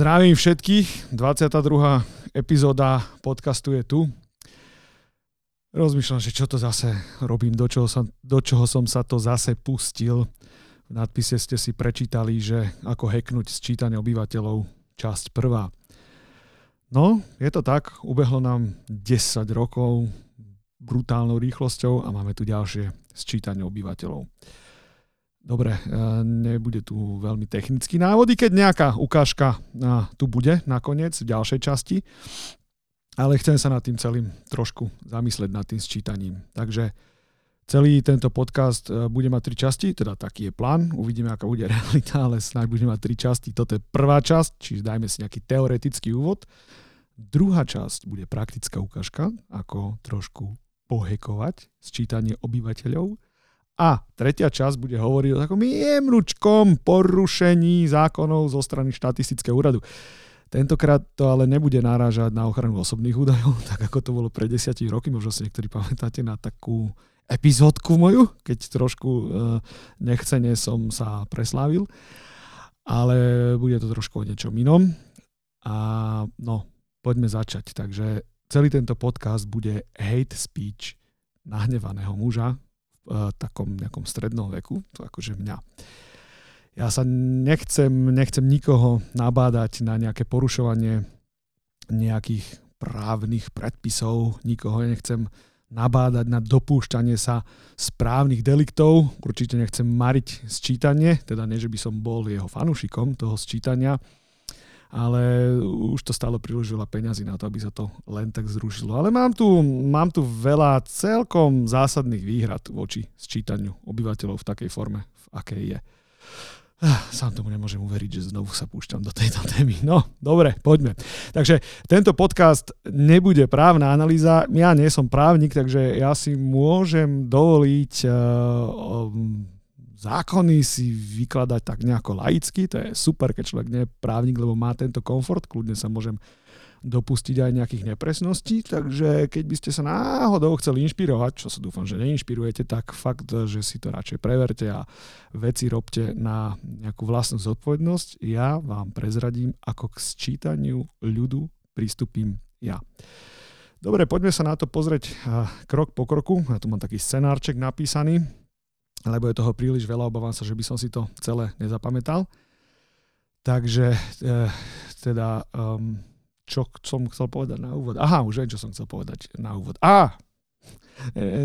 Zdravím všetkých, 22. epizóda podcastu je tu. Rozmýšľam, že čo to zase robím, do čoho, som, do čoho som sa to zase pustil. V nadpise ste si prečítali, že ako heknúť sčítanie obyvateľov, časť prvá. No, je to tak, ubehlo nám 10 rokov brutálnou rýchlosťou a máme tu ďalšie sčítanie obyvateľov. Dobre, e, nebude tu veľmi technický návod, keď nejaká ukážka e, tu bude nakoniec v ďalšej časti, ale chcem sa nad tým celým trošku zamysleť nad tým sčítaním. Takže celý tento podcast e, bude mať tri časti, teda taký je plán, uvidíme, aká bude realita, ale snáď bude mať tri časti. Toto je prvá časť, čiže dajme si nejaký teoretický úvod. Druhá časť bude praktická ukážka, ako trošku pohekovať sčítanie obyvateľov a tretia časť bude hovoriť o takom jemnučkom porušení zákonov zo strany štatistického úradu. Tentokrát to ale nebude narážať na ochranu osobných údajov, tak ako to bolo pred desiatimi roky, možno si niektorí pamätáte na takú epizódku moju, keď trošku uh, nechcene som sa preslávil, ale bude to trošku o niečom inom. A no, poďme začať. Takže celý tento podcast bude hate speech nahnevaného muža, v takom nejakom strednom veku, to akože mňa. Ja sa nechcem, nechcem nikoho nabádať na nejaké porušovanie nejakých právnych predpisov, nikoho nechcem nabádať na dopúšťanie sa správnych deliktov, určite nechcem mariť sčítanie, teda nie, že by som bol jeho fanúšikom toho sčítania, ale už to stále príliš veľa peňazí na to, aby sa to len tak zrušilo. Ale mám tu, mám tu veľa celkom zásadných výhrad voči sčítaniu obyvateľov v takej forme, v akej je. Ah, sám tomu nemôžem uveriť, že znovu sa púšťam do tejto témy. No, dobre, poďme. Takže tento podcast nebude právna analýza. Ja nie som právnik, takže ja si môžem dovoliť uh, um, zákony si vykladať tak nejako laicky, to je super, keď človek nie je právnik, lebo má tento komfort, kľudne sa môžem dopustiť aj nejakých nepresností, takže keď by ste sa náhodou chceli inšpirovať, čo sa dúfam, že neinšpirujete, tak fakt, že si to radšej preverte a veci robte na nejakú vlastnú zodpovednosť. Ja vám prezradím, ako k sčítaniu ľudu pristúpim ja. Dobre, poďme sa na to pozrieť krok po kroku. Ja tu mám taký scenárček napísaný lebo je toho príliš veľa, obávam sa, že by som si to celé nezapamätal. Takže e, teda, um, čo som chcel povedať na úvod? Aha, už viem, čo som chcel povedať na úvod. Á,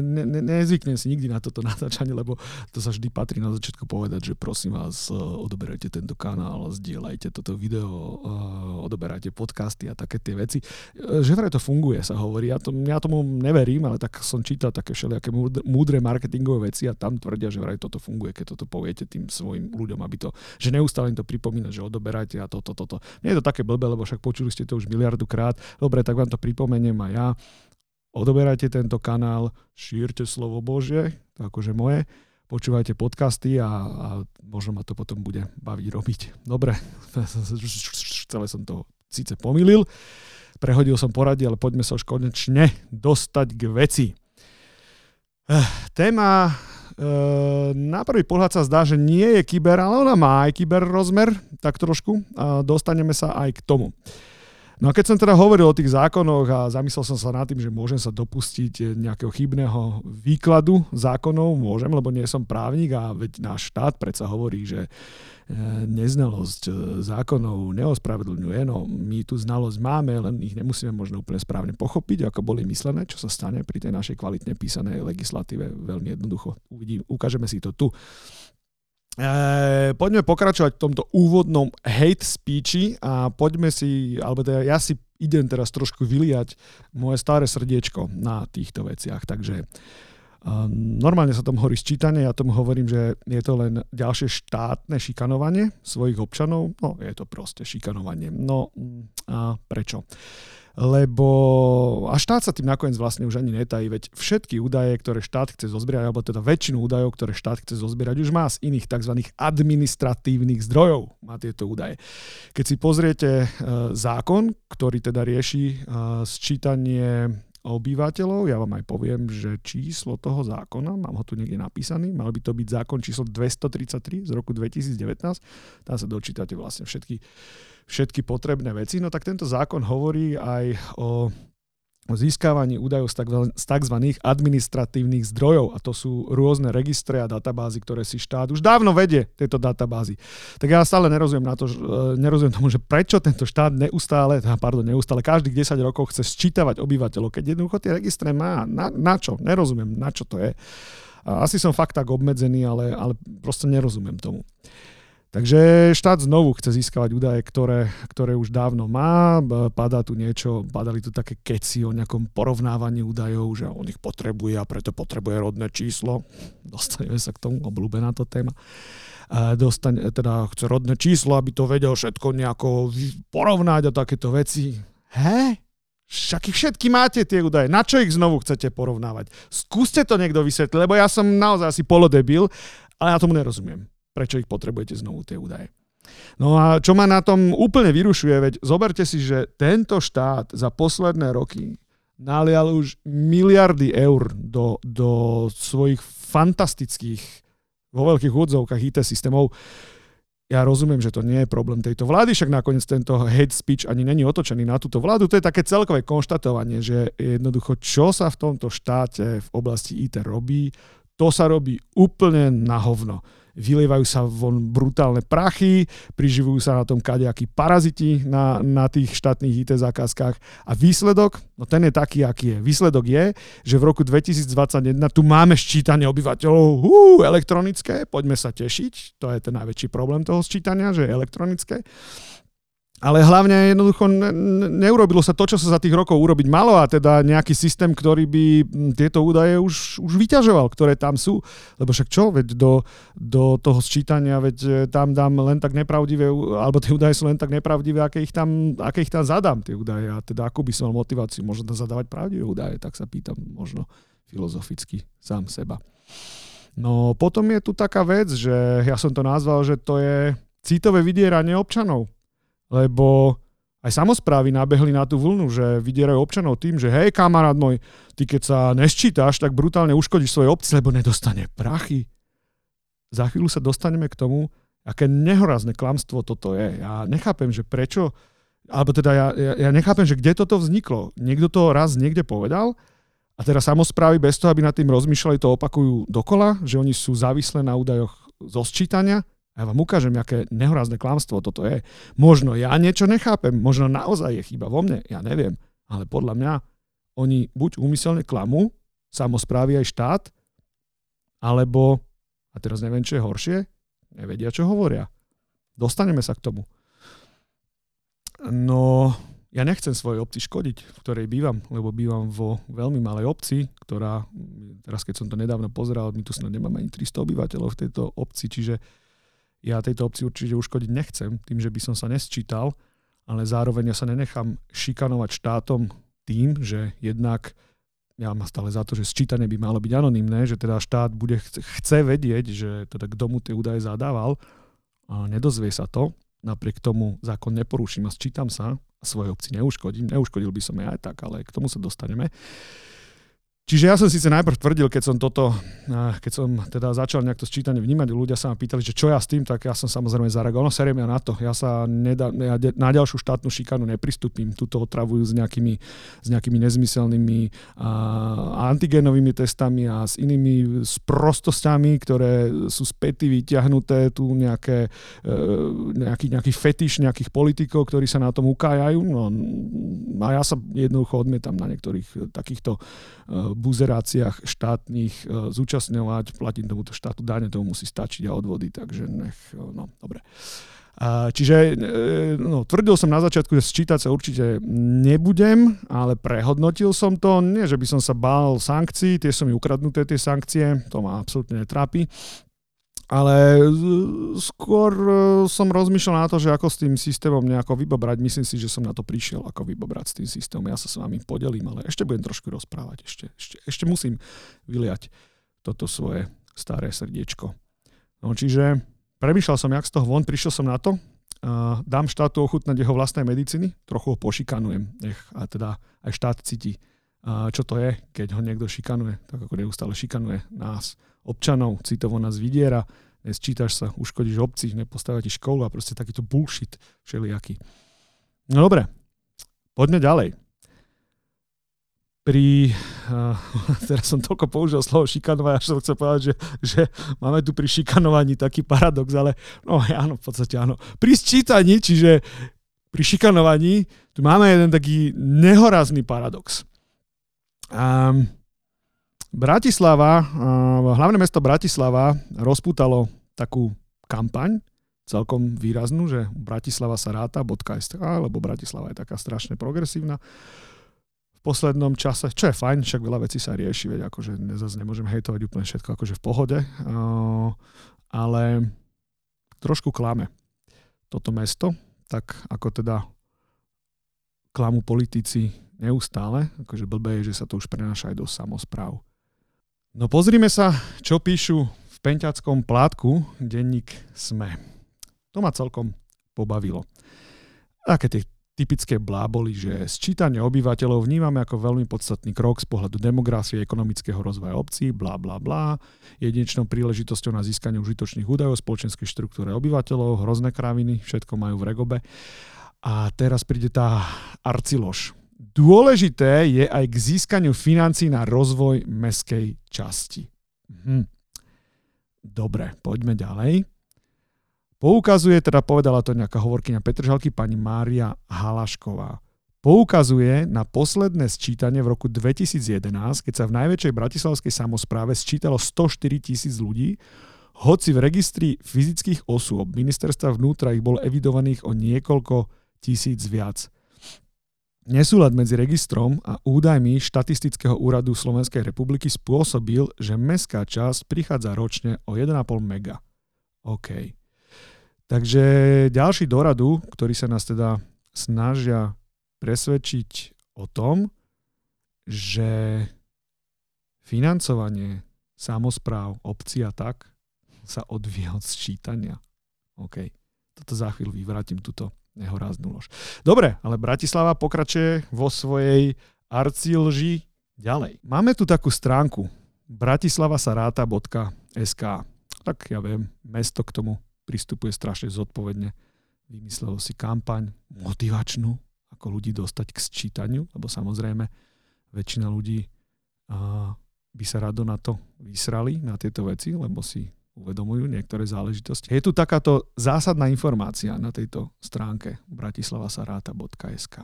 ne, ne, nezvyknem si nikdy na toto natáčanie, lebo to sa vždy patrí na začiatku povedať, že prosím vás, eh, odoberajte tento kanál, zdieľajte toto video, eh, odoberajte podcasty a také tie veci. Že vraj to funguje, sa hovorí. Ja, to, ja tomu neverím, ale tak som čítal také všelijaké múdre marketingové veci a tam tvrdia, že vraj toto funguje, keď toto poviete tým svojim ľuďom, aby to, že neustále im to pripomína, že odoberajte a toto, toto. To. Nie je to také blbé, lebo však počuli ste to už miliardu krát. Dobre, tak vám to pripomeniem a ja odoberajte tento kanál, šírte slovo Bože, to akože moje, počúvajte podcasty a, a možno ma to potom bude baviť robiť. Dobre, celé som to síce pomýlil, prehodil som poradie, ale poďme sa už konečne dostať k veci. Eh, téma eh, na prvý pohľad sa zdá, že nie je kyber, ale ona má aj kyber rozmer, tak trošku. A dostaneme sa aj k tomu. No a keď som teda hovoril o tých zákonoch a zamyslel som sa nad tým, že môžem sa dopustiť nejakého chybného výkladu zákonov, môžem, lebo nie som právnik a veď náš štát predsa hovorí, že e, neznalosť e, zákonov neospravedlňuje. No, my tu znalosť máme, len ich nemusíme možno úplne správne pochopiť, ako boli myslené, čo sa stane pri tej našej kvalitne písanej legislatíve. Veľmi jednoducho. Uvidím, ukážeme si to tu. E, poďme pokračovať v tomto úvodnom hate speechi a poďme si, alebo teda ja si idem teraz trošku vyliať moje staré srdiečko na týchto veciach. Takže um, normálne sa tomu hovorí sčítanie, ja tomu hovorím, že je to len ďalšie štátne šikanovanie svojich občanov. No, je to proste šikanovanie. No a prečo? Lebo a štát sa tým nakoniec vlastne už ani netají, veď všetky údaje, ktoré štát chce zozbierať, alebo teda väčšinu údajov, ktoré štát chce zozbierať, už má z iných tzv. administratívnych zdrojov, má tieto údaje. Keď si pozriete e, zákon, ktorý teda rieši e, sčítanie obyvateľov. Ja vám aj poviem, že číslo toho zákona, mám ho tu niekde napísaný, mal by to byť zákon číslo 233 z roku 2019. Tam sa dočítate vlastne všetky, všetky potrebné veci. No tak tento zákon hovorí aj o o získavaní údajov z tzv. administratívnych zdrojov a to sú rôzne registre a databázy, ktoré si štát už dávno vedie, tieto databázy. Tak ja stále nerozumiem, na to, e, nerozumiem tomu, že prečo tento štát neustále, pardon, neustále, každých 10 rokov chce sčítavať obyvateľov, keď jednoducho tie registre má. Na, na čo? Nerozumiem, na čo to je. Asi som fakt tak obmedzený, ale, ale proste nerozumiem tomu. Takže štát znovu chce získavať údaje, ktoré, ktoré už dávno má. Padá tu niečo, padali tu také keci o nejakom porovnávaní údajov, že on ich potrebuje a preto potrebuje rodné číslo. Dostaneme sa k tomu, obľúbená to téma. Dostane, teda chce rodné číslo, aby to vedel všetko nejako porovnať a takéto veci. Hé? Však ich všetky máte tie údaje. Na čo ich znovu chcete porovnávať? Skúste to niekto vysvetliť, lebo ja som naozaj asi polodebil, ale ja tomu nerozumiem prečo ich potrebujete znovu tie údaje. No a čo ma na tom úplne vyrušuje, veď zoberte si, že tento štát za posledné roky nalial už miliardy eur do, do svojich fantastických, vo veľkých úvodzovkách IT systémov. Ja rozumiem, že to nie je problém tejto vlády, však nakoniec tento hate speech ani není otočený na túto vládu. To je také celkové konštatovanie, že jednoducho, čo sa v tomto štáte v oblasti IT robí, to sa robí úplne na hovno vylievajú sa von brutálne prachy, priživujú sa na tom kadejakí paraziti na, na tých štátnych IT zákazkách a výsledok, no ten je taký, aký je. Výsledok je, že v roku 2021 tu máme ščítanie obyvateľov hú, elektronické, poďme sa tešiť, to je ten najväčší problém toho sčítania, že je elektronické. Ale hlavne jednoducho ne, neurobilo sa to, čo sa za tých rokov urobiť malo a teda nejaký systém, ktorý by tieto údaje už, už vyťažoval, ktoré tam sú. Lebo však čo, veď do, do toho sčítania, veď e, tam dám len tak nepravdivé, alebo tie údaje sú len tak nepravdivé, aké ich tam, aké ich tam zadám, tie údaje. A teda ako by som mal motiváciu, možno zadávať pravdivé údaje, tak sa pýtam možno filozoficky sám seba. No potom je tu taká vec, že ja som to nazval, že to je citové vydieranie občanov lebo aj samozprávy nabehli na tú vlnu, že vydierajú občanov tým, že hej kamarát môj, ty keď sa nesčítaš, tak brutálne uškodíš svoje obci, lebo nedostane prachy. Za chvíľu sa dostaneme k tomu, aké nehorazné klamstvo toto je. Ja nechápem, že prečo, alebo teda ja, ja, ja nechápem, že kde toto vzniklo. Niekto to raz niekde povedal a teraz samozprávy bez toho, aby nad tým rozmýšľali, to opakujú dokola, že oni sú závislé na údajoch zo sčítania a ja vám ukážem, aké nehorázne klamstvo toto je. Možno ja niečo nechápem, možno naozaj je chyba vo mne, ja neviem. Ale podľa mňa oni buď úmyselne klamú, samozprávy aj štát, alebo, a teraz neviem, čo je horšie, nevedia, čo hovoria. Dostaneme sa k tomu. No, ja nechcem svojej obci škodiť, v ktorej bývam, lebo bývam vo veľmi malej obci, ktorá, teraz keď som to nedávno pozeral, my tu snad nemáme ani 300 obyvateľov v tejto obci, čiže ja tejto obci určite uškodiť nechcem tým, že by som sa nesčítal, ale zároveň ja sa nenechám šikanovať štátom tým, že jednak ja mám stále za to, že sčítanie by malo byť anonimné, že teda štát bude, chce vedieť, že teda kto mu tie údaje zadával a nedozvie sa to, napriek tomu zákon neporuším a sčítam sa a svojej obci neuškodím, neuškodil by som aj tak, ale k tomu sa dostaneme. Čiže ja som síce najprv tvrdil, keď som toto, keď som teda začal nejak to sčítanie vnímať, ľudia sa ma pýtali, že čo ja s tým, tak ja som samozrejme zareagoval. No seriem ja na to. Ja sa nedá, ja na ďalšiu štátnu šikanu nepristúpim. Tuto otravujú s nejakými, s nejakými nezmyselnými a, antigénovými testami a s inými sprostosťami, ktoré sú späty vyťahnuté, tu nejaké, e, nejaký, nejaký fetiš nejakých politikov, ktorí sa na tom ukájajú. No, a ja sa jednoducho odmietam na niektorých takýchto e, buzeráciách štátnych e, zúčastňovať, platím tomuto štátu dáne, tomu musí stačiť a odvody, takže nech, e, no, dobre. Čiže e, no, tvrdil som na začiatku, že sčítať sa určite nebudem, ale prehodnotil som to. Nie, že by som sa bál sankcií, tie sú mi ukradnuté, tie sankcie, to ma absolútne netrápi. Ale skôr e, som rozmýšľal na to, že ako s tým systémom nejako vybobrať. Myslím si, že som na to prišiel, ako vybobrať s tým systémom. Ja sa s vami podelím, ale ešte budem trošku rozprávať. Ešte, ešte, ešte musím vyliať toto svoje staré srdiečko. No čiže premýšľal som, jak z toho von, prišiel som na to, uh, dám štátu ochutnať jeho vlastnej medicíny, trochu ho pošikanujem, nech a teda aj štát cíti čo to je, keď ho niekto šikanuje, tak ako neustále šikanuje nás, občanov, citovo nás vydiera, nesčítaš sa, uškodíš obci, nepostavia ti školu a proste takýto bullshit všelijaký. No dobre, poďme ďalej. Pri, uh, teraz som toľko použil slovo šikanovať, až som chcel povedať, že, že máme tu pri šikanovaní taký paradox, ale no áno, v podstate áno. Pri sčítaní, čiže pri šikanovaní, tu máme jeden taký nehorazný paradox. Um, Bratislava, uh, hlavné mesto Bratislava rozputalo takú kampaň, celkom výraznú, že Bratislava sa ráta, .sk, lebo Bratislava je taká strašne progresívna. V poslednom čase, čo je fajn, však veľa vecí sa rieši, veď akože zase nemôžem hejtovať úplne všetko akože v pohode, uh, ale trošku klame toto mesto, tak ako teda klamu politici neustále, akože blbé je, že sa to už prenáša aj do samozpráv. No pozrime sa, čo píšu v penťackom plátku denník SME. To ma celkom pobavilo. Aké tie typické bláboli, že sčítanie obyvateľov vnímame ako veľmi podstatný krok z pohľadu demografie, ekonomického rozvoja obcí, blá, blá, blá, jedinečnou príležitosťou na získanie užitočných údajov o spoločenskej štruktúre obyvateľov, hrozné kraviny, všetko majú v regobe. A teraz príde tá arcilož. Dôležité je aj k získaniu financí na rozvoj meskej časti. Hm. Dobre, poďme ďalej. Poukazuje, teda povedala to nejaká hovorkyňa Petržalky, pani Mária Halašková. Poukazuje na posledné sčítanie v roku 2011, keď sa v najväčšej bratislavskej samozpráve sčítalo 104 tisíc ľudí, hoci v registri fyzických osôb ministerstva vnútra ich bolo evidovaných o niekoľko tisíc viac. Nesúlad medzi registrom a údajmi štatistického úradu Slovenskej republiky spôsobil, že mestská časť prichádza ročne o 1,5 mega. OK. Takže ďalší doradu, ktorí sa nás teda snažia presvedčiť o tom, že financovanie samozpráv, obcí a tak sa odvíja od sčítania. OK. Toto za chvíľu vyvrátim túto nehoráznú lož. Dobre, ale Bratislava pokračuje vo svojej arcilži ďalej. Máme tu takú stránku bratislavasarata.sk Tak ja viem, mesto k tomu pristupuje strašne zodpovedne. Vymyslelo si kampaň motivačnú, ako ľudí dostať k sčítaniu, lebo samozrejme väčšina ľudí uh, by sa rado na to vysrali, na tieto veci, lebo si uvedomujú niektoré záležitosti. Je tu takáto zásadná informácia na tejto stránke bratislavasarata.sk.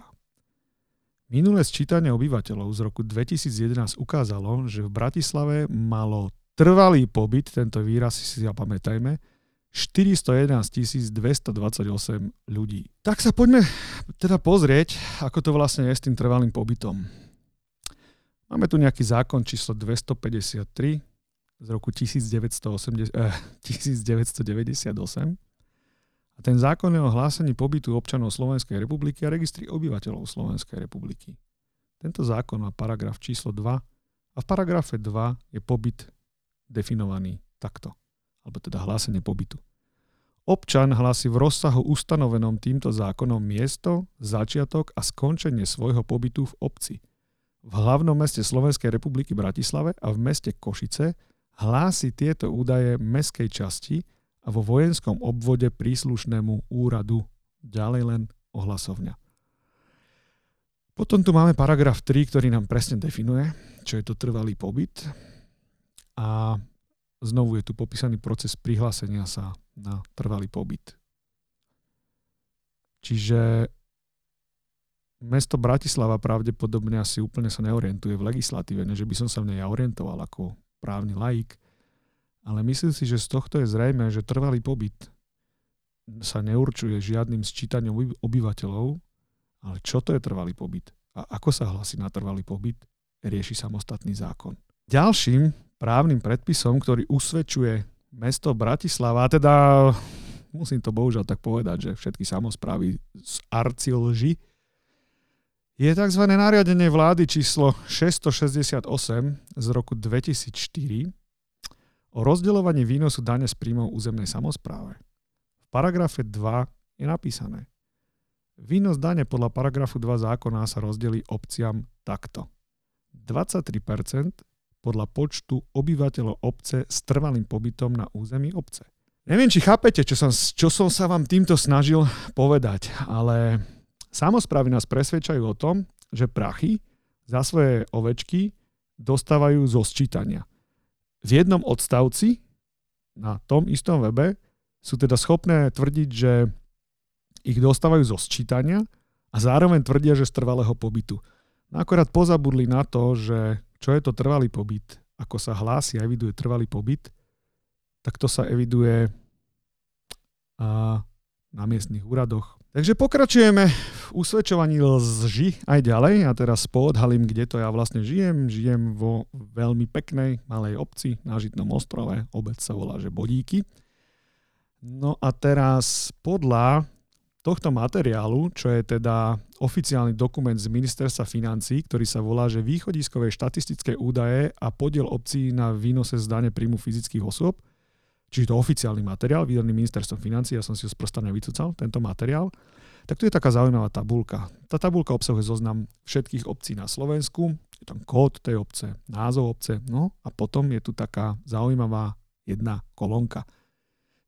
Minulé sčítanie obyvateľov z roku 2011 ukázalo, že v Bratislave malo trvalý pobyt, tento výraz si zapamätajme, 411 228 ľudí. Tak sa poďme teda pozrieť, ako to vlastne je s tým trvalým pobytom. Máme tu nejaký zákon číslo 253 z roku 1980, eh, 1998. A ten zákon je o hlásení pobytu občanov Slovenskej republiky a registri obyvateľov Slovenskej republiky. Tento zákon má paragraf číslo 2 a v paragrafe 2 je pobyt definovaný takto, alebo teda hlásenie pobytu. Občan hlási v rozsahu ustanovenom týmto zákonom miesto, začiatok a skončenie svojho pobytu v obci. V hlavnom meste Slovenskej republiky Bratislave a v meste Košice hlási tieto údaje meskej časti a vo vojenskom obvode príslušnému úradu, ďalej len ohlasovňa. Potom tu máme paragraf 3, ktorý nám presne definuje, čo je to trvalý pobyt. A znovu je tu popísaný proces prihlásenia sa na trvalý pobyt. Čiže mesto Bratislava pravdepodobne asi úplne sa neorientuje v legislatíve, než by som sa v nej orientoval ako právny laik, ale myslím si, že z tohto je zrejme, že trvalý pobyt sa neurčuje žiadnym sčítaním obyvateľov, ale čo to je trvalý pobyt a ako sa hlasí na trvalý pobyt, rieši samostatný zákon. Ďalším právnym predpisom, ktorý usvedčuje mesto Bratislava, a teda musím to bohužiaľ tak povedať, že všetky samozprávy z arci lži, je tzv. nariadenie vlády číslo 668 z roku 2004 o rozdeľovaní výnosu dane z príjmov územnej samozpráve. V paragrafe 2 je napísané Výnos dane podľa paragrafu 2 zákona sa rozdelí obciam takto. 23% podľa počtu obyvateľov obce s trvalým pobytom na území obce. Neviem, či chápete, čo som, čo som sa vám týmto snažil povedať, ale samozprávy nás presvedčajú o tom, že prachy za svoje ovečky dostávajú zo sčítania. V jednom odstavci na tom istom webe sú teda schopné tvrdiť, že ich dostávajú zo sčítania a zároveň tvrdia, že z trvalého pobytu. No akorát pozabudli na to, že čo je to trvalý pobyt, ako sa hlási a eviduje trvalý pobyt, tak to sa eviduje a, na miestnych úradoch. Takže pokračujeme v usvedčovaní lži aj ďalej. A teraz poodhalím, kde to ja vlastne žijem. Žijem vo veľmi peknej malej obci na Žitnom ostrove. Obec sa volá, že Bodíky. No a teraz podľa tohto materiálu, čo je teda oficiálny dokument z ministerstva financí, ktorý sa volá, že východiskové štatistické údaje a podiel obcí na výnose z dane príjmu fyzických osôb, čiže to oficiálny materiál, vydaný ministerstvom financí, ja som si ho z prsta tento materiál, tak tu je taká zaujímavá tabulka. Tá tabulka obsahuje zoznam všetkých obcí na Slovensku, je tam kód tej obce, názov obce, no a potom je tu taká zaujímavá jedna kolónka,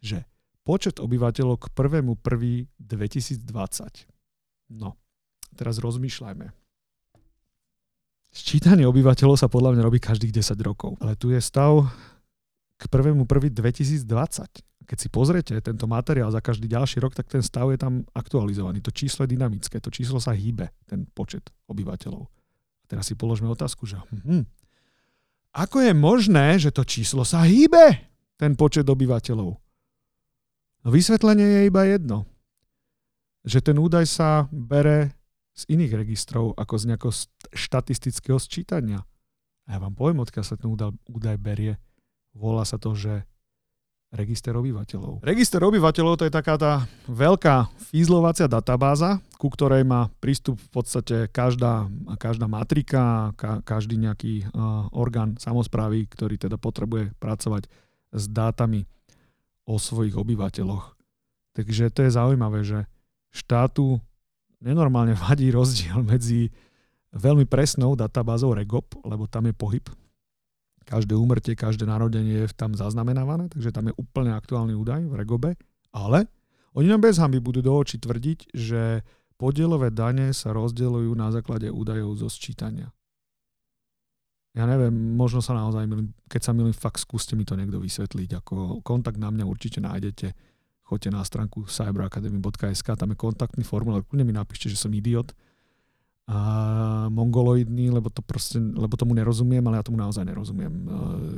že počet obyvateľov k 1.1.2020. No, teraz rozmýšľajme. Sčítanie obyvateľov sa podľa mňa robí každých 10 rokov. Ale tu je stav k 1.1.2020. Keď si pozriete tento materiál za každý ďalší rok, tak ten stav je tam aktualizovaný. To číslo je dynamické, to číslo sa hýbe, ten počet obyvateľov. A teraz si položme otázku, že hm, ako je možné, že to číslo sa hýbe, ten počet obyvateľov? No vysvetlenie je iba jedno. Že ten údaj sa bere z iných registrov ako z nejakého štatistického sčítania. A ja vám poviem, odkiaľ sa ten údaj berie. Volá sa to, že register obyvateľov. Register obyvateľov to je taká tá veľká fízlovacia databáza, ku ktorej má prístup v podstate každá, každá matrika, ka, každý nejaký uh, orgán samozprávy, ktorý teda potrebuje pracovať s dátami o svojich obyvateľoch. Takže to je zaujímavé, že štátu nenormálne vadí rozdiel medzi veľmi presnou databázou REGOP, lebo tam je pohyb. Každé úmrtie, každé narodenie je tam zaznamenávané, takže tam je úplne aktuálny údaj v REGOBE, ale oni nám bez hamby budú do očí tvrdiť, že podielové dane sa rozdeľujú na základe údajov zo sčítania. Ja neviem, možno sa naozaj milím, keď sa milím, fakt skúste mi to niekto vysvetliť, ako kontakt na mňa určite nájdete, choďte na stránku cyberacademy.sk, tam je kontaktný formulár, kľudne mi napíšte, že som idiot, a mongoloidný, lebo, to proste, lebo tomu nerozumiem, ale ja tomu naozaj nerozumiem. E,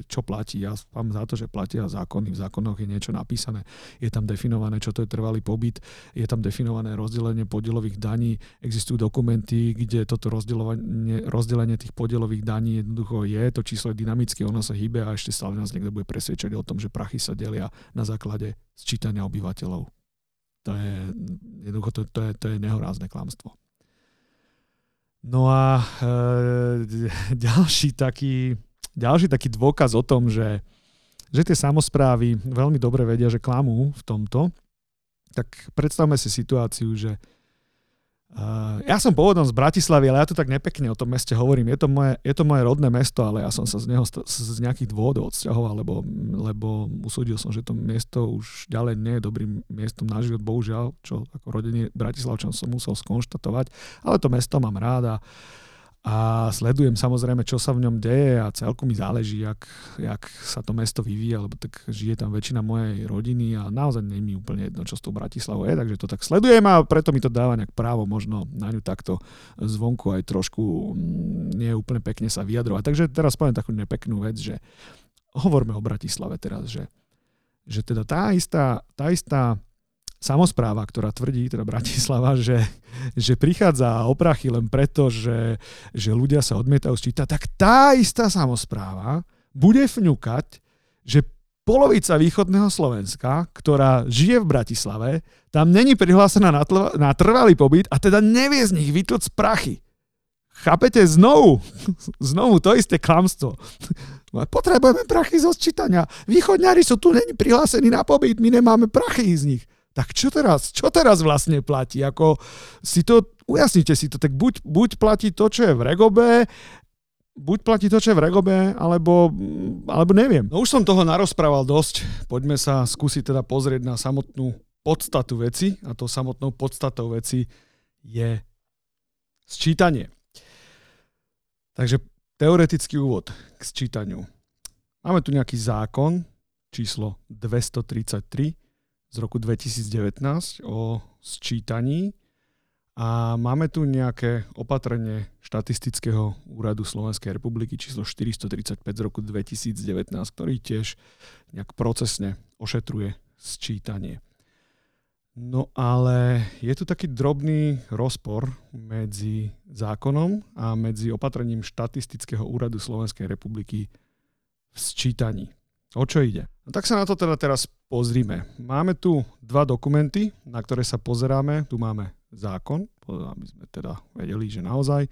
čo platí? Ja mám za to, že platia zákony. V zákonoch je niečo napísané. Je tam definované, čo to je trvalý pobyt. Je tam definované rozdelenie podielových daní. Existujú dokumenty, kde toto rozdelenie, rozdelenie tých podielových daní jednoducho je. To číslo je dynamické, ono sa hýbe a ešte stále nás niekto bude presvedčať o tom, že prachy sa delia na základe sčítania obyvateľov. To je, jednoducho, to, to, je, to je nehorázne klamstvo. No a e, ďalší, taký, ďalší taký dôkaz o tom, že, že tie samozprávy veľmi dobre vedia, že klamú v tomto, tak predstavme si situáciu, že Uh, ja som pôvodom z Bratislavy, ale ja tu tak nepekne o tom meste hovorím. Je to moje, je to moje rodné mesto, ale ja som sa z neho z nejakých dôvodov odsťahoval, lebo, lebo usúdil som, že to miesto už ďalej nie je dobrým miestom na život, bohužiaľ, čo ako rodenie Bratislavčan som musel skonštatovať, ale to mesto mám rád a a sledujem samozrejme, čo sa v ňom deje a celku mi záleží, jak, jak sa to mesto vyvíja, lebo tak žije tam väčšina mojej rodiny a naozaj nie mi úplne jedno, čo s tou Bratislavou je, takže to tak sledujem a preto mi to dáva nejak právo možno na ňu takto zvonku aj trošku mm, nie úplne pekne sa vyjadrovať. Takže teraz poviem takú nepeknú vec, že hovorme o Bratislave teraz, že, že teda tá istá, tá istá samozpráva, ktorá tvrdí, teda Bratislava, že, že prichádza o prachy len preto, že, že ľudia sa odmietajú sčítať, tak tá istá samozpráva bude fňukať, že polovica východného Slovenska, ktorá žije v Bratislave, tam není prihlásená na trvalý pobyt a teda nevie z nich vytlc prachy. Chápete? Znovu, znovu to isté klamstvo. Potrebujeme prachy zo sčítania. Východňari sú tu není prihlásení na pobyt, my nemáme prachy z nich tak čo teraz? Čo teraz vlastne platí? Ako si to, ujasnite si to, tak buď, buď platí to, čo je v Regobe, buď platí to, čo je v Regobe, alebo, alebo neviem. No už som toho narozprával dosť. Poďme sa skúsiť teda pozrieť na samotnú podstatu veci. A to samotnou podstatou veci je sčítanie. Takže teoretický úvod k sčítaniu. Máme tu nejaký zákon číslo 233 z roku 2019 o sčítaní a máme tu nejaké opatrenie štatistického úradu Slovenskej republiky číslo 435 z roku 2019, ktorý tiež nejak procesne ošetruje sčítanie. No ale je tu taký drobný rozpor medzi zákonom a medzi opatrením štatistického úradu Slovenskej republiky v sčítaní. O čo ide? No tak sa na to teda teraz pozrime. Máme tu dva dokumenty, na ktoré sa pozeráme. Tu máme zákon, aby sme teda vedeli, že naozaj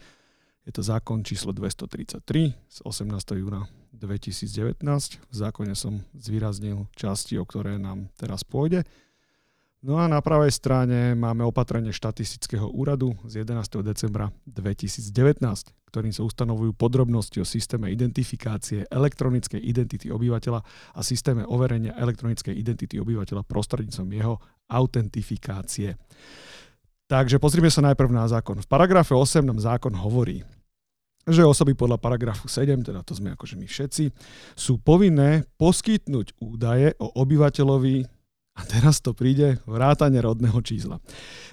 je to zákon číslo 233 z 18. júna 2019. V zákone som zvýraznil časti, o ktoré nám teraz pôjde. No a na pravej strane máme opatrenie štatistického úradu z 11. decembra 2019, ktorým sa ustanovujú podrobnosti o systéme identifikácie elektronickej identity obyvateľa a systéme overenia elektronickej identity obyvateľa prostredníctvom jeho autentifikácie. Takže pozrime sa najprv na zákon. V paragrafe 8 nám zákon hovorí, že osoby podľa paragrafu 7, teda to sme akože my všetci, sú povinné poskytnúť údaje o obyvateľovi a teraz to príde vrátane rodného čísla.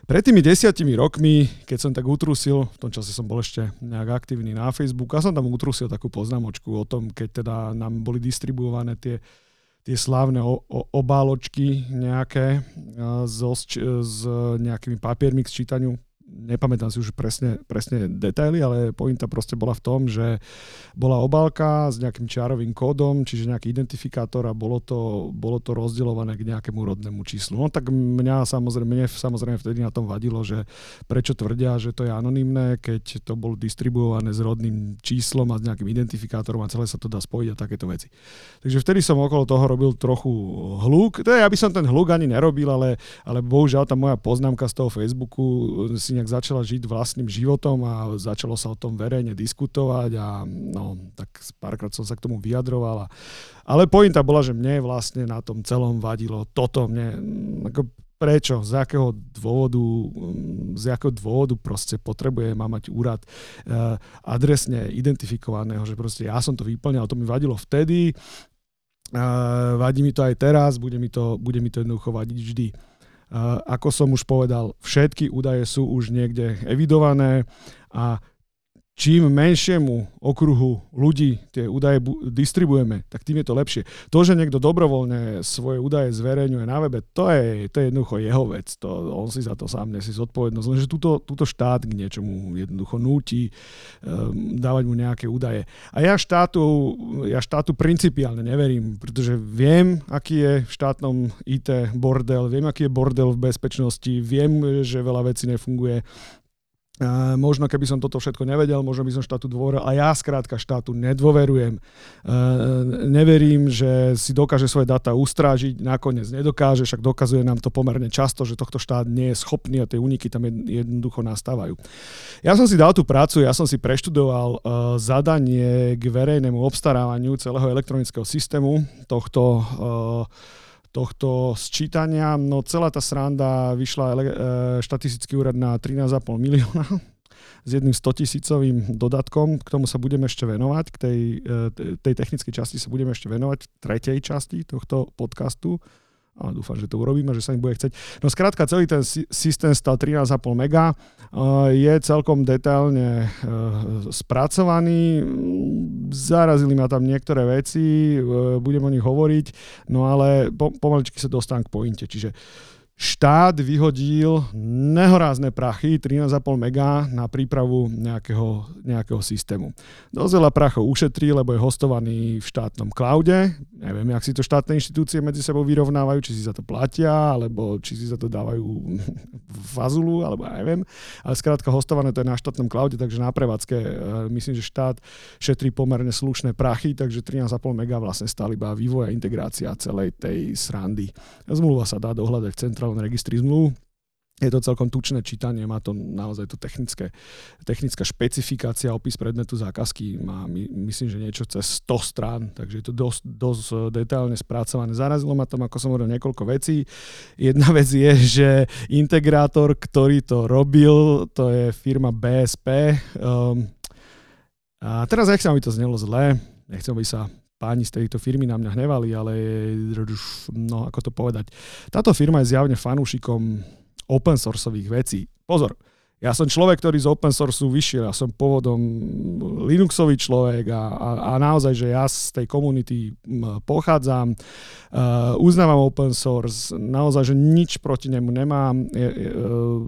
Pred tými desiatimi rokmi, keď som tak utrusil, v tom čase som bol ešte nejak aktívny na Facebooku, a som tam utrusil takú poznamočku o tom, keď teda nám boli distribuované tie, tie slávne o, o, obáločky nejaké so, s nejakými papiermi k sčítaniu nepamätám si už presne, presne detaily, ale pointa proste bola v tom, že bola obálka s nejakým čiarovým kódom, čiže nejaký identifikátor a bolo to, bolo to rozdeľované k nejakému rodnému číslu. No tak mňa samozrejme, mne samozrejme vtedy na tom vadilo, že prečo tvrdia, že to je anonymné, keď to bolo distribuované s rodným číslom a s nejakým identifikátorom a celé sa to dá spojiť a takéto veci. Takže vtedy som okolo toho robil trochu hluk. To je, aby som ten hluk ani nerobil, ale, ale bohužiaľ tá moja poznámka z toho Facebooku si nejak začala žiť vlastným životom a začalo sa o tom verejne diskutovať a no, tak párkrát som sa k tomu vyjadroval. A, ale pointa bola, že mne vlastne na tom celom vadilo toto. Mne, ako prečo, z akého dôvodu, z akého dôvodu proste potrebuje má mať úrad uh, adresne identifikovaného, že proste ja som to vyplňal, to mi vadilo vtedy, uh, vadí mi to aj teraz, bude mi to, bude mi to jednoducho vadiť vždy. Ako som už povedal, všetky údaje sú už niekde evidované a čím menšiemu okruhu ľudí tie údaje distribujeme, tak tým je to lepšie. To, že niekto dobrovoľne svoje údaje zverejňuje na webe, to je, to je jednoducho jeho vec. To, on si za to sám nesie zodpovednosť. Lenže túto, túto štát k niečomu jednoducho núti um, dávať mu nejaké údaje. A ja štátu, ja štátu principiálne neverím, pretože viem, aký je v štátnom IT bordel, viem, aký je bordel v bezpečnosti, viem, že veľa vecí nefunguje Možno keby som toto všetko nevedel, možno by som štátu dôveril. A ja skrátka štátu nedôverujem. Neverím, že si dokáže svoje dáta ustrážiť, nakoniec nedokáže, však dokazuje nám to pomerne často, že tohto štát nie je schopný a tie úniky tam jednoducho nastávajú. Ja som si dal tú prácu, ja som si preštudoval zadanie k verejnému obstarávaniu celého elektronického systému tohto tohto sčítania. No celá tá sranda vyšla e, štatistický úrad na 13,5 milióna s jedným 100 tisícovým dodatkom. K tomu sa budeme ešte venovať, k tej, e, tej technickej časti sa budeme ešte venovať, v tretej časti tohto podcastu a dúfam, že to urobíme, že sa im bude chceť. No skrátka, celý ten systém stal 13,5 mega, je celkom detailne e, spracovaný, zarazili ma tam niektoré veci, e, budem o nich hovoriť, no ale pomaličky sa dostávam k pointe, čiže štát vyhodil nehorázne prachy, 13,5 mega na prípravu nejakého, nejakého systému. Dosť veľa prachov ušetrí, lebo je hostovaný v štátnom cloude. Neviem, jak si to štátne inštitúcie medzi sebou vyrovnávajú, či si za to platia, alebo či si za to dávajú fazulu, alebo ja neviem. Ale skrátka hostované to je na štátnom cloude, takže na prevádzke e, myslím, že štát šetrí pomerne slušné prachy, takže 13,5 mega vlastne stále iba vývoj a integrácia celej tej srandy. Zmluva sa dá dohľadať v centrálnom registri zmluv. Je to celkom tučné čítanie, má to naozaj to technické, technická špecifikácia, opis predmetu zákazky má my, myslím, že niečo cez 100 strán, takže je to dosť, dosť eh, detailne spracované. Zarazilo ma tam, ako som hovoril, niekoľko vecí. Jedna vec je, že integrátor, ktorý to robil, to je firma BSP. Um, ehm, a teraz nechcem, aby to znelo zle, nechcem, aby sa páni z tejto firmy na mňa hnevali, ale no, ako to povedať. Táto firma je zjavne fanúšikom open sourceových vecí. Pozor, ja som človek, ktorý z open source vyšiel, ja som pôvodom Linuxový človek a, a, a naozaj, že ja z tej komunity pochádzam, uh, uznávam open source, naozaj, že nič proti nemu nemám, je, je,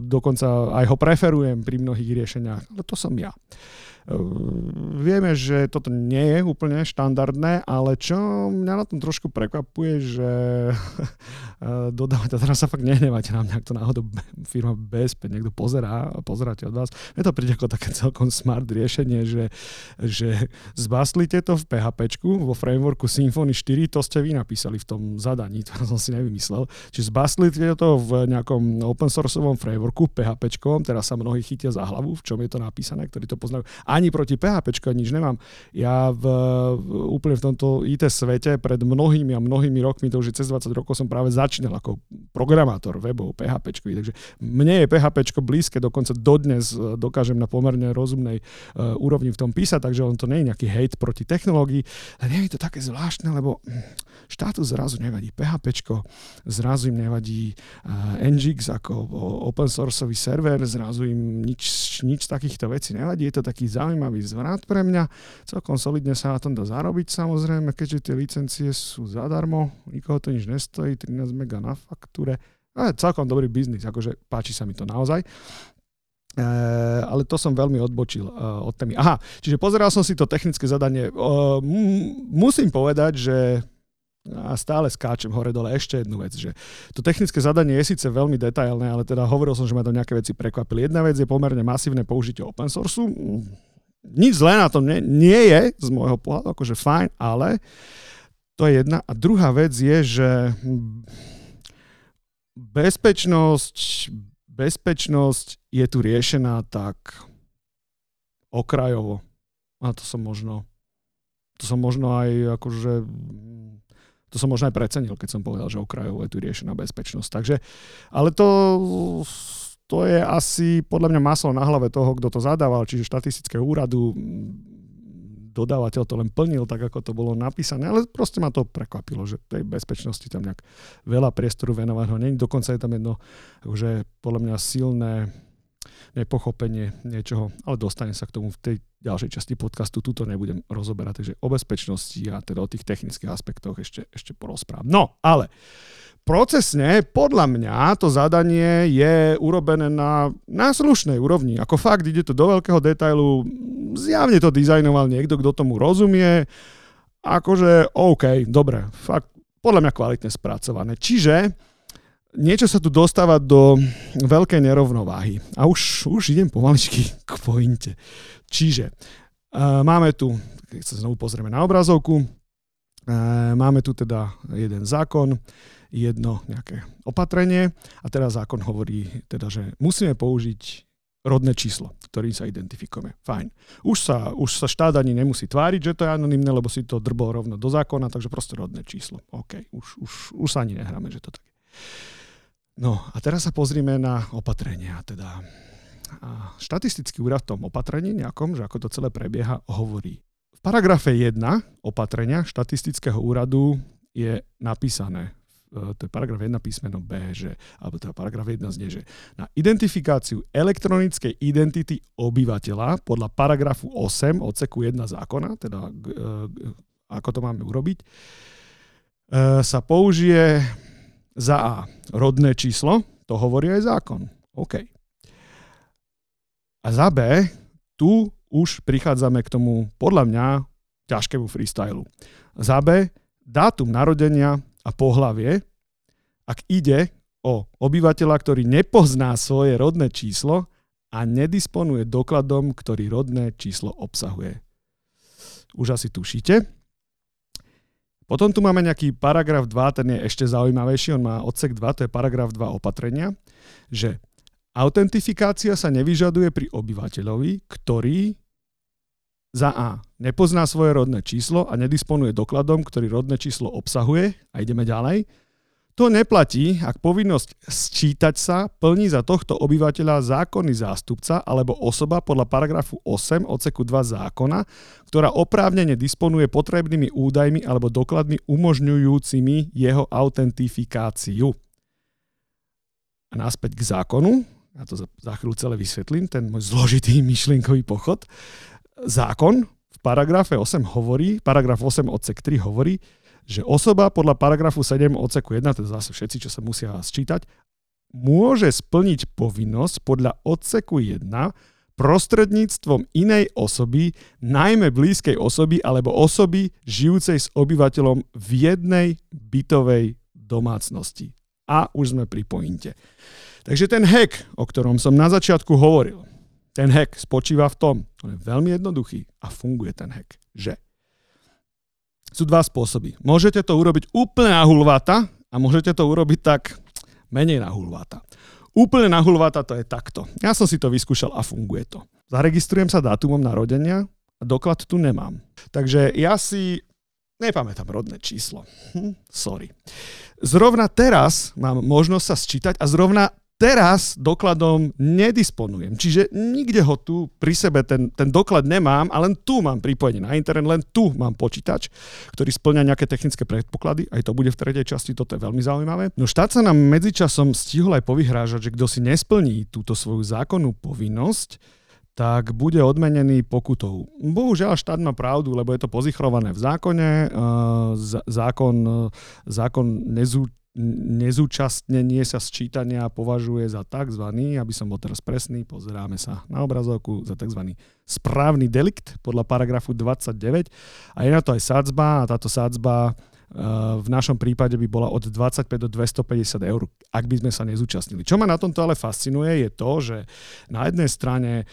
dokonca aj ho preferujem pri mnohých riešeniach, ale to som ja. Uh, Vieme, že toto nie je úplne štandardné, ale čo mňa na tom trošku prekvapuje, že dodávateľ, teraz sa fakt nehnevajte na mňa, ak to náhodou firma BSP niekto pozerá, pozeráte od vás. Mne to príde ako také celkom smart riešenie, že, že zbaslite to v PHP vo frameworku Symfony 4, to ste vy napísali v tom zadaní, to som si nevymyslel. Čiže zbaslite to v nejakom open sourceovom frameworku PHP, teraz sa mnohí chytia za hlavu, v čom je to napísané, ktorí to poznajú ani proti PHP nič nemám. Ja v, úplne v tomto IT svete pred mnohými a mnohými rokmi, to už je cez 20 rokov, som práve začínal ako programátor webov PHP. Takže mne je PHP blízke, dokonca dodnes e, dokážem na pomerne rozumnej uh, úrovni v tom písať, takže on to nie je nejaký hate proti technológii. Ale je to také zvláštne, lebo štátu zrazu nevadí PHP, zrazu im nevadí uh, Nginx ako open sourceový server, zrazu im nič, nič takýchto vecí nevadí. Je to taký zaujímavý zvrat pre mňa. Celkom solidne sa na tom dá zarobiť samozrejme, keďže tie licencie sú zadarmo, nikoho to nič nestojí, 13 mega na faktúre. Ale celkom dobrý biznis, akože páči sa mi to naozaj. E, ale to som veľmi odbočil e, od témy. Aha, čiže pozeral som si to technické zadanie. E, musím povedať, že a stále skáčem hore-dole ešte jednu vec, že to technické zadanie je síce veľmi detailné, ale teda hovoril som, že ma to nejaké veci prekvapili. Jedna vec je pomerne masívne použitie open source nič zlé na tom nie, nie je, z môjho pohľadu, akože fajn, ale to je jedna. A druhá vec je, že bezpečnosť, bezpečnosť je tu riešená tak okrajovo. A to som možno, to som možno aj akože to som možno aj precenil, keď som povedal, že okrajovo je tu riešená bezpečnosť. Takže, ale to to je asi podľa mňa maslo na hlave toho, kto to zadával, čiže štatistického úradu, dodávateľ to len plnil tak, ako to bolo napísané, ale proste ma to prekvapilo, že tej bezpečnosti tam nejak veľa priestoru venovaného není. Dokonca je tam jedno, že podľa mňa silné nepochopenie niečoho, ale dostane sa k tomu v tej ďalšej časti podcastu. Tuto nebudem rozoberať, takže o bezpečnosti a teda o tých technických aspektoch ešte, ešte porozprávam. No, ale procesne, podľa mňa, to zadanie je urobené na, na slušnej úrovni. Ako fakt, ide to do veľkého detailu, zjavne to dizajnoval niekto, kto tomu rozumie. Akože, OK, dobre, fakt, podľa mňa kvalitne spracované. Čiže niečo sa tu dostáva do veľkej nerovnováhy. A už, už idem pomaličky k pointe. Čiže uh, máme tu, keď sa znovu pozrieme na obrazovku, uh, máme tu teda jeden zákon, jedno nejaké opatrenie a teraz zákon hovorí teda, že musíme použiť rodné číslo, ktorým sa identifikujeme. Fajn. Už sa, už sa štát ani nemusí tváriť, že to je anonimné, lebo si to drbol rovno do zákona, takže proste rodné číslo. OK, už, už, už sa ani nehráme, že to tak je. No a teraz sa pozrime na opatrenia. Teda a štatistický úrad v tom opatrení nejakom, že ako to celé prebieha, hovorí. V paragrafe 1 opatrenia štatistického úradu je napísané E, to je paragraf 1 písmeno B, že, alebo teda paragraf 1 znie, že na identifikáciu elektronickej identity obyvateľa podľa paragrafu 8 odseku 1 zákona, teda e, ako to máme urobiť, e, sa použije za A rodné číslo, to hovorí aj zákon. OK. A za B, tu už prichádzame k tomu, podľa mňa, ťažkému freestylu. Za B, dátum narodenia a pohlavie, ak ide o obyvateľa, ktorý nepozná svoje rodné číslo a nedisponuje dokladom, ktorý rodné číslo obsahuje. Už asi tušíte. Potom tu máme nejaký paragraf 2, ten je ešte zaujímavejší, on má odsek 2, to je paragraf 2 opatrenia, že Autentifikácia sa nevyžaduje pri obyvateľovi, ktorý za A. Nepozná svoje rodné číslo a nedisponuje dokladom, ktorý rodné číslo obsahuje. A ideme ďalej. To neplatí, ak povinnosť sčítať sa plní za tohto obyvateľa zákonný zástupca alebo osoba podľa paragrafu 8 odseku 2 zákona, ktorá oprávnene disponuje potrebnými údajmi alebo dokladmi umožňujúcimi jeho autentifikáciu. A náspäť k zákonu, ja to za, chvíľu celé vysvetlím, ten môj zložitý myšlienkový pochod zákon v paragrafe 8 hovorí, paragraf 8 odsek 3 hovorí, že osoba podľa paragrafu 7 odseku 1, teda zase všetci, čo sa musia sčítať, môže splniť povinnosť podľa odseku 1 prostredníctvom inej osoby, najmä blízkej osoby alebo osoby žijúcej s obyvateľom v jednej bytovej domácnosti. A už sme pri pointe. Takže ten hack, o ktorom som na začiatku hovoril, ten hack spočíva v tom, on je veľmi jednoduchý a funguje ten hack, že sú dva spôsoby. Môžete to urobiť úplne na hulváta a môžete to urobiť tak menej na hulváta. Úplne na hulváta to je takto. Ja som si to vyskúšal a funguje to. Zaregistrujem sa dátumom narodenia a doklad tu nemám. Takže ja si nepamätám rodné číslo. Hm, sorry. Zrovna teraz mám možnosť sa sčítať a zrovna teraz dokladom nedisponujem. Čiže nikde ho tu pri sebe ten, ten doklad nemám a len tu mám pripojenie na internet, len tu mám počítač, ktorý splňa nejaké technické predpoklady. Aj to bude v tretej časti, toto je veľmi zaujímavé. No štát sa nám medzičasom stihol aj povyhrážať, že kto si nesplní túto svoju zákonnú povinnosť, tak bude odmenený pokutou. Bohužiaľ štát má pravdu, lebo je to pozichrované v zákone. Zákon, zákon nezú, nezúčastnenie sa sčítania považuje za tzv., aby som bol teraz presný, pozeráme sa na obrazovku, za tzv. správny delikt podľa paragrafu 29 a je na to aj sadzba a táto sadzba v našom prípade by bola od 25 do 250 eur, ak by sme sa nezúčastnili. Čo ma na tomto ale fascinuje je to, že na jednej strane e,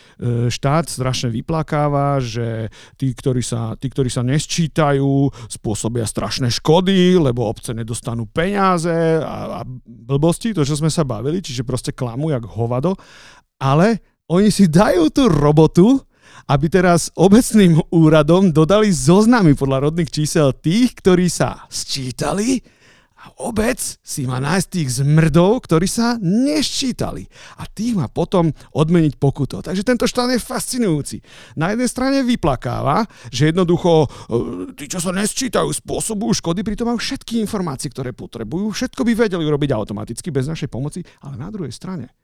štát strašne vyplakáva, že tí, ktorí sa, tí, ktorí sa nesčítajú, spôsobia strašné škody, lebo obce nedostanú peniaze a, a blbosti, to, čo sme sa bavili, čiže proste klamú jak hovado, ale oni si dajú tú robotu aby teraz obecným úradom dodali zoznamy podľa rodných čísel tých, ktorí sa sčítali a obec si má nájsť tých zmrdov, ktorí sa neščítali. A tých má potom odmeniť pokuto. Takže tento štát je fascinujúci. Na jednej strane vyplakáva, že jednoducho e, tí, čo sa nesčítajú, spôsobujú škody, pritom majú všetky informácie, ktoré potrebujú. Všetko by vedeli urobiť automaticky bez našej pomoci, ale na druhej strane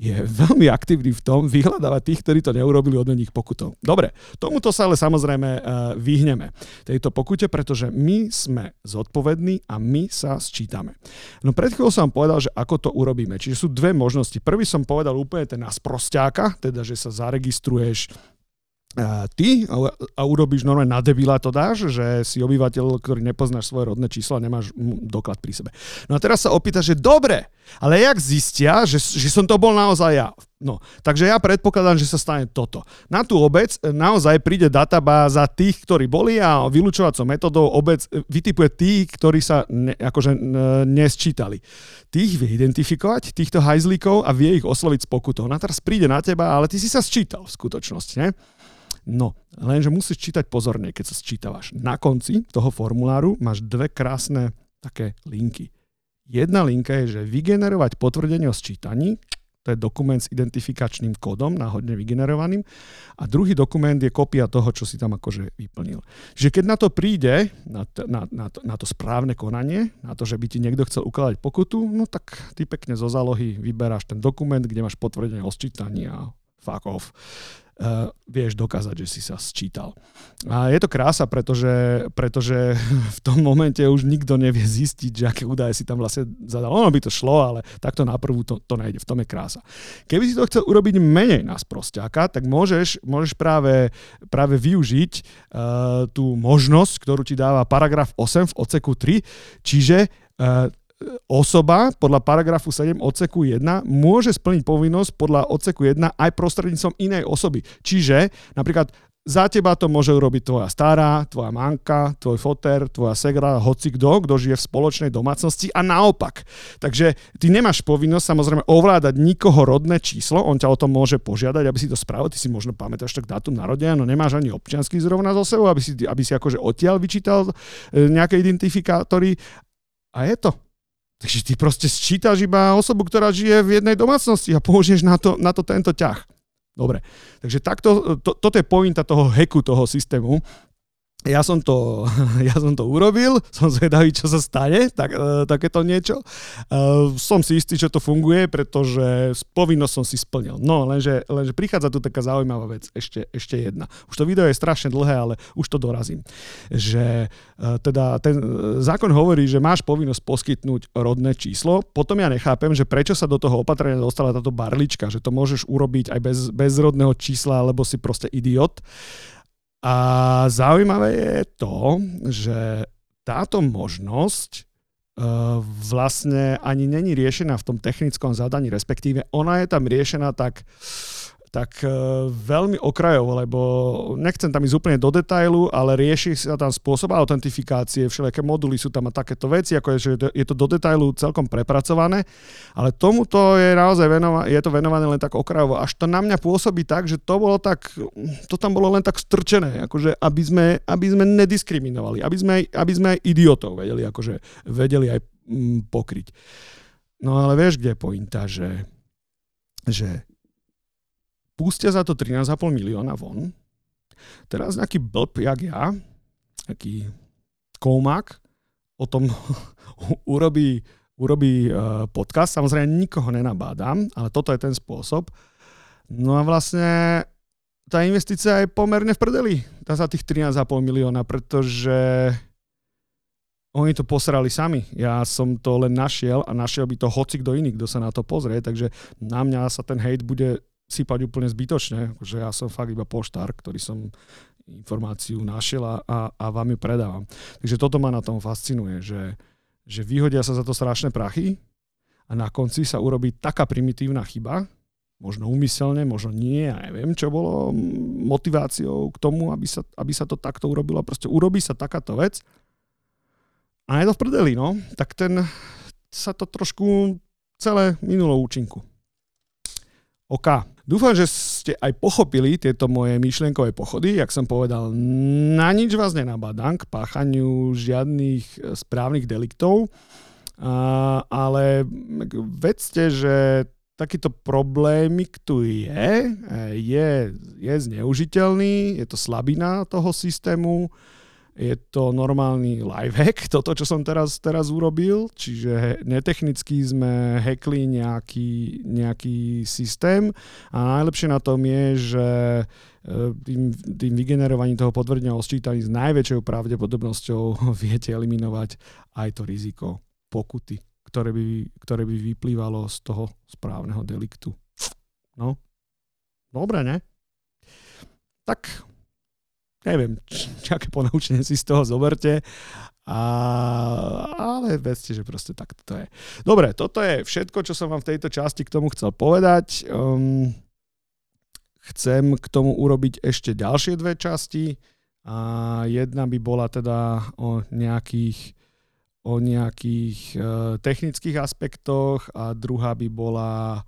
je veľmi aktívny v tom vyhľadávať tých, ktorí to neurobili od nich pokutou. Dobre, tomuto sa ale samozrejme uh, vyhneme, tejto pokute, pretože my sme zodpovední a my sa sčítame. No pred chvíľou som povedal, že ako to urobíme. Čiže sú dve možnosti. Prvý som povedal úplne ten na sprosťáka, teda že sa zaregistruješ ty a urobíš normálne na debila to dáš, že si obyvateľ, ktorý nepoznáš svoje rodné číslo a nemáš doklad pri sebe. No a teraz sa opýtaš, že dobre, ale jak zistia, že, že som to bol naozaj ja? No, takže ja predpokladám, že sa stane toto. Na tú obec naozaj príde databáza tých, ktorí boli a vylúčovacou metodou obec vytipuje tých, ktorí sa ne, akože nesčítali. Tých vie identifikovať, týchto hajzlíkov a vie ich osloviť s pokutou. Na teraz príde na teba, ale ty si sa sčítal v skutočnosti. Ne? No, lenže musíš čítať pozorne, keď sa sčítavaš. Na konci toho formuláru máš dve krásne také linky. Jedna linka je, že vygenerovať potvrdenie o sčítaní, to je dokument s identifikačným kódom, náhodne vygenerovaným. A druhý dokument je kopia toho, čo si tam akože vyplnil. Že keď na to príde, na, to, na, na, to, na to správne konanie, na to, že by ti niekto chcel ukladať pokutu, no tak ty pekne zo zálohy vyberáš ten dokument, kde máš potvrdenie o sčítaní a fuck off uh, vieš dokázať, že si sa sčítal. A je to krása, pretože, pretože v tom momente už nikto nevie zistiť, že aké údaje si tam vlastne zadal. Ono by to šlo, ale takto na prvú to, to nejde. V tom je krása. Keby si to chcel urobiť menej na sprostiaka, tak môžeš, môžeš práve, práve využiť uh, tú možnosť, ktorú ti dáva paragraf 8 v oceku 3, čiže uh, osoba podľa paragrafu 7 odseku 1 môže splniť povinnosť podľa odseku 1 aj prostredníctvom inej osoby. Čiže napríklad za teba to môže urobiť tvoja stará, tvoja manka, tvoj foter, tvoja segra, hoci kto, kto žije v spoločnej domácnosti a naopak. Takže ty nemáš povinnosť samozrejme ovládať nikoho rodné číslo, on ťa o tom môže požiadať, aby si to spravil, ty si možno pamätáš tak dátum narodenia, no nemáš ani občiansky zrovna zo sebou, aby si, aby si akože odtiaľ vyčítal e, nejaké identifikátory a je to. Takže ty proste sčítaš iba osobu, ktorá žije v jednej domácnosti a použiješ na to, na to tento ťah. Dobre, takže takto, to, toto je pointa toho hacku, toho systému ja som to, ja som to urobil, som zvedavý, čo sa stane, tak, uh, takéto niečo. Uh, som si istý, že to funguje, pretože povinnosť som si splnil. No, lenže, lenže prichádza tu taká zaujímavá vec, ešte, ešte jedna. Už to video je strašne dlhé, ale už to dorazím. Že uh, teda ten zákon hovorí, že máš povinnosť poskytnúť rodné číslo, potom ja nechápem, že prečo sa do toho opatrenia dostala táto barlička, že to môžeš urobiť aj bez, bez rodného čísla, lebo si proste idiot. A zaujímavé je to, že táto možnosť uh, vlastne ani není riešená v tom technickom zadaní, respektíve ona je tam riešená tak tak e, veľmi okrajovo, lebo nechcem tam ísť úplne do detailu, ale rieši sa tam spôsob autentifikácie, všelijaké moduly sú tam a takéto veci, ako je, že je to do detailu celkom prepracované, ale tomuto je naozaj venova, je to venované len tak okrajovo. Až to na mňa pôsobí tak, že to bolo tak, to tam bolo len tak strčené, akože aby sme, aby sme nediskriminovali, aby sme, aby sme aj idiotov vedeli, akože vedeli aj mm, pokryť. No ale vieš, kde je pointa, že, že pustia za to 13,5 milióna von. Teraz nejaký blb, jak ja, taký koumák, o tom urobí, urobí e, podcast. Samozrejme, nikoho nenabádam, ale toto je ten spôsob. No a vlastne tá investícia je pomerne v prdeli. Tá za tých 13,5 milióna, pretože oni to posrali sami. Ja som to len našiel a našiel by to hoci kto iný, kto sa na to pozrie, takže na mňa sa ten hate bude sypať úplne zbytočne, že ja som fakt iba poštár, ktorý som informáciu našiel a, a, a vám ju predávam. Takže toto ma na tom fascinuje, že, že vyhodia sa za to strašné prachy a na konci sa urobí taká primitívna chyba, možno úmyselne, možno nie, ja neviem, čo bolo motiváciou k tomu, aby sa, aby sa to takto urobilo. Proste urobí sa takáto vec a je to v prdeli, no. Tak ten sa to trošku celé minulo účinku. OK. Dúfam, že ste aj pochopili tieto moje myšlienkové pochody. Jak som povedal, na nič vás nenabádam k páchaniu žiadnych e, správnych deliktov, a, ale vedzte, že takýto problémik tu je, e, je, je zneužiteľný, je to slabina toho systému, je to normálny lifehack, toto, čo som teraz, teraz urobil, čiže netechnicky sme hackli nejaký, nejaký systém a najlepšie na tom je, že e, tým, tým vygenerovaním toho potvrdenia o sčítaní s najväčšou pravdepodobnosťou viete eliminovať aj to riziko pokuty, ktoré by, ktoré by vyplývalo z toho správneho deliktu. No, dobre, ne? Tak neviem, aké ponaučenie si z toho zoberte, a, ale vedzte, že proste takto to je. Dobre, toto je všetko, čo som vám v tejto časti k tomu chcel povedať. Um, chcem k tomu urobiť ešte ďalšie dve časti. A jedna by bola teda o nejakých, o nejakých uh, technických aspektoch a druhá by bola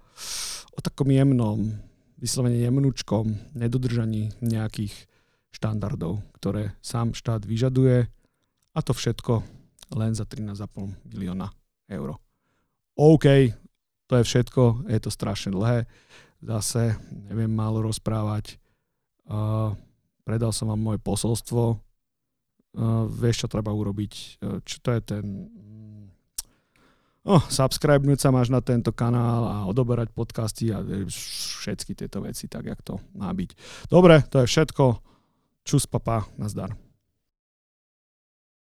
o takom jemnom, vyslovene jemnúčkom nedodržaní nejakých štandardov, ktoré sám štát vyžaduje a to všetko len za 13,5 milióna eur. OK, to je všetko, je to strašne dlhé. Zase neviem málo rozprávať. Uh, predal som vám moje posolstvo. Uh, vieš, čo treba urobiť. Uh, čo to je ten... Oh, subscribenúť sa máš na tento kanál a odoberať podcasty a všetky tieto veci, tak jak to má byť. Dobre, to je všetko. Čus, papa, nazdar.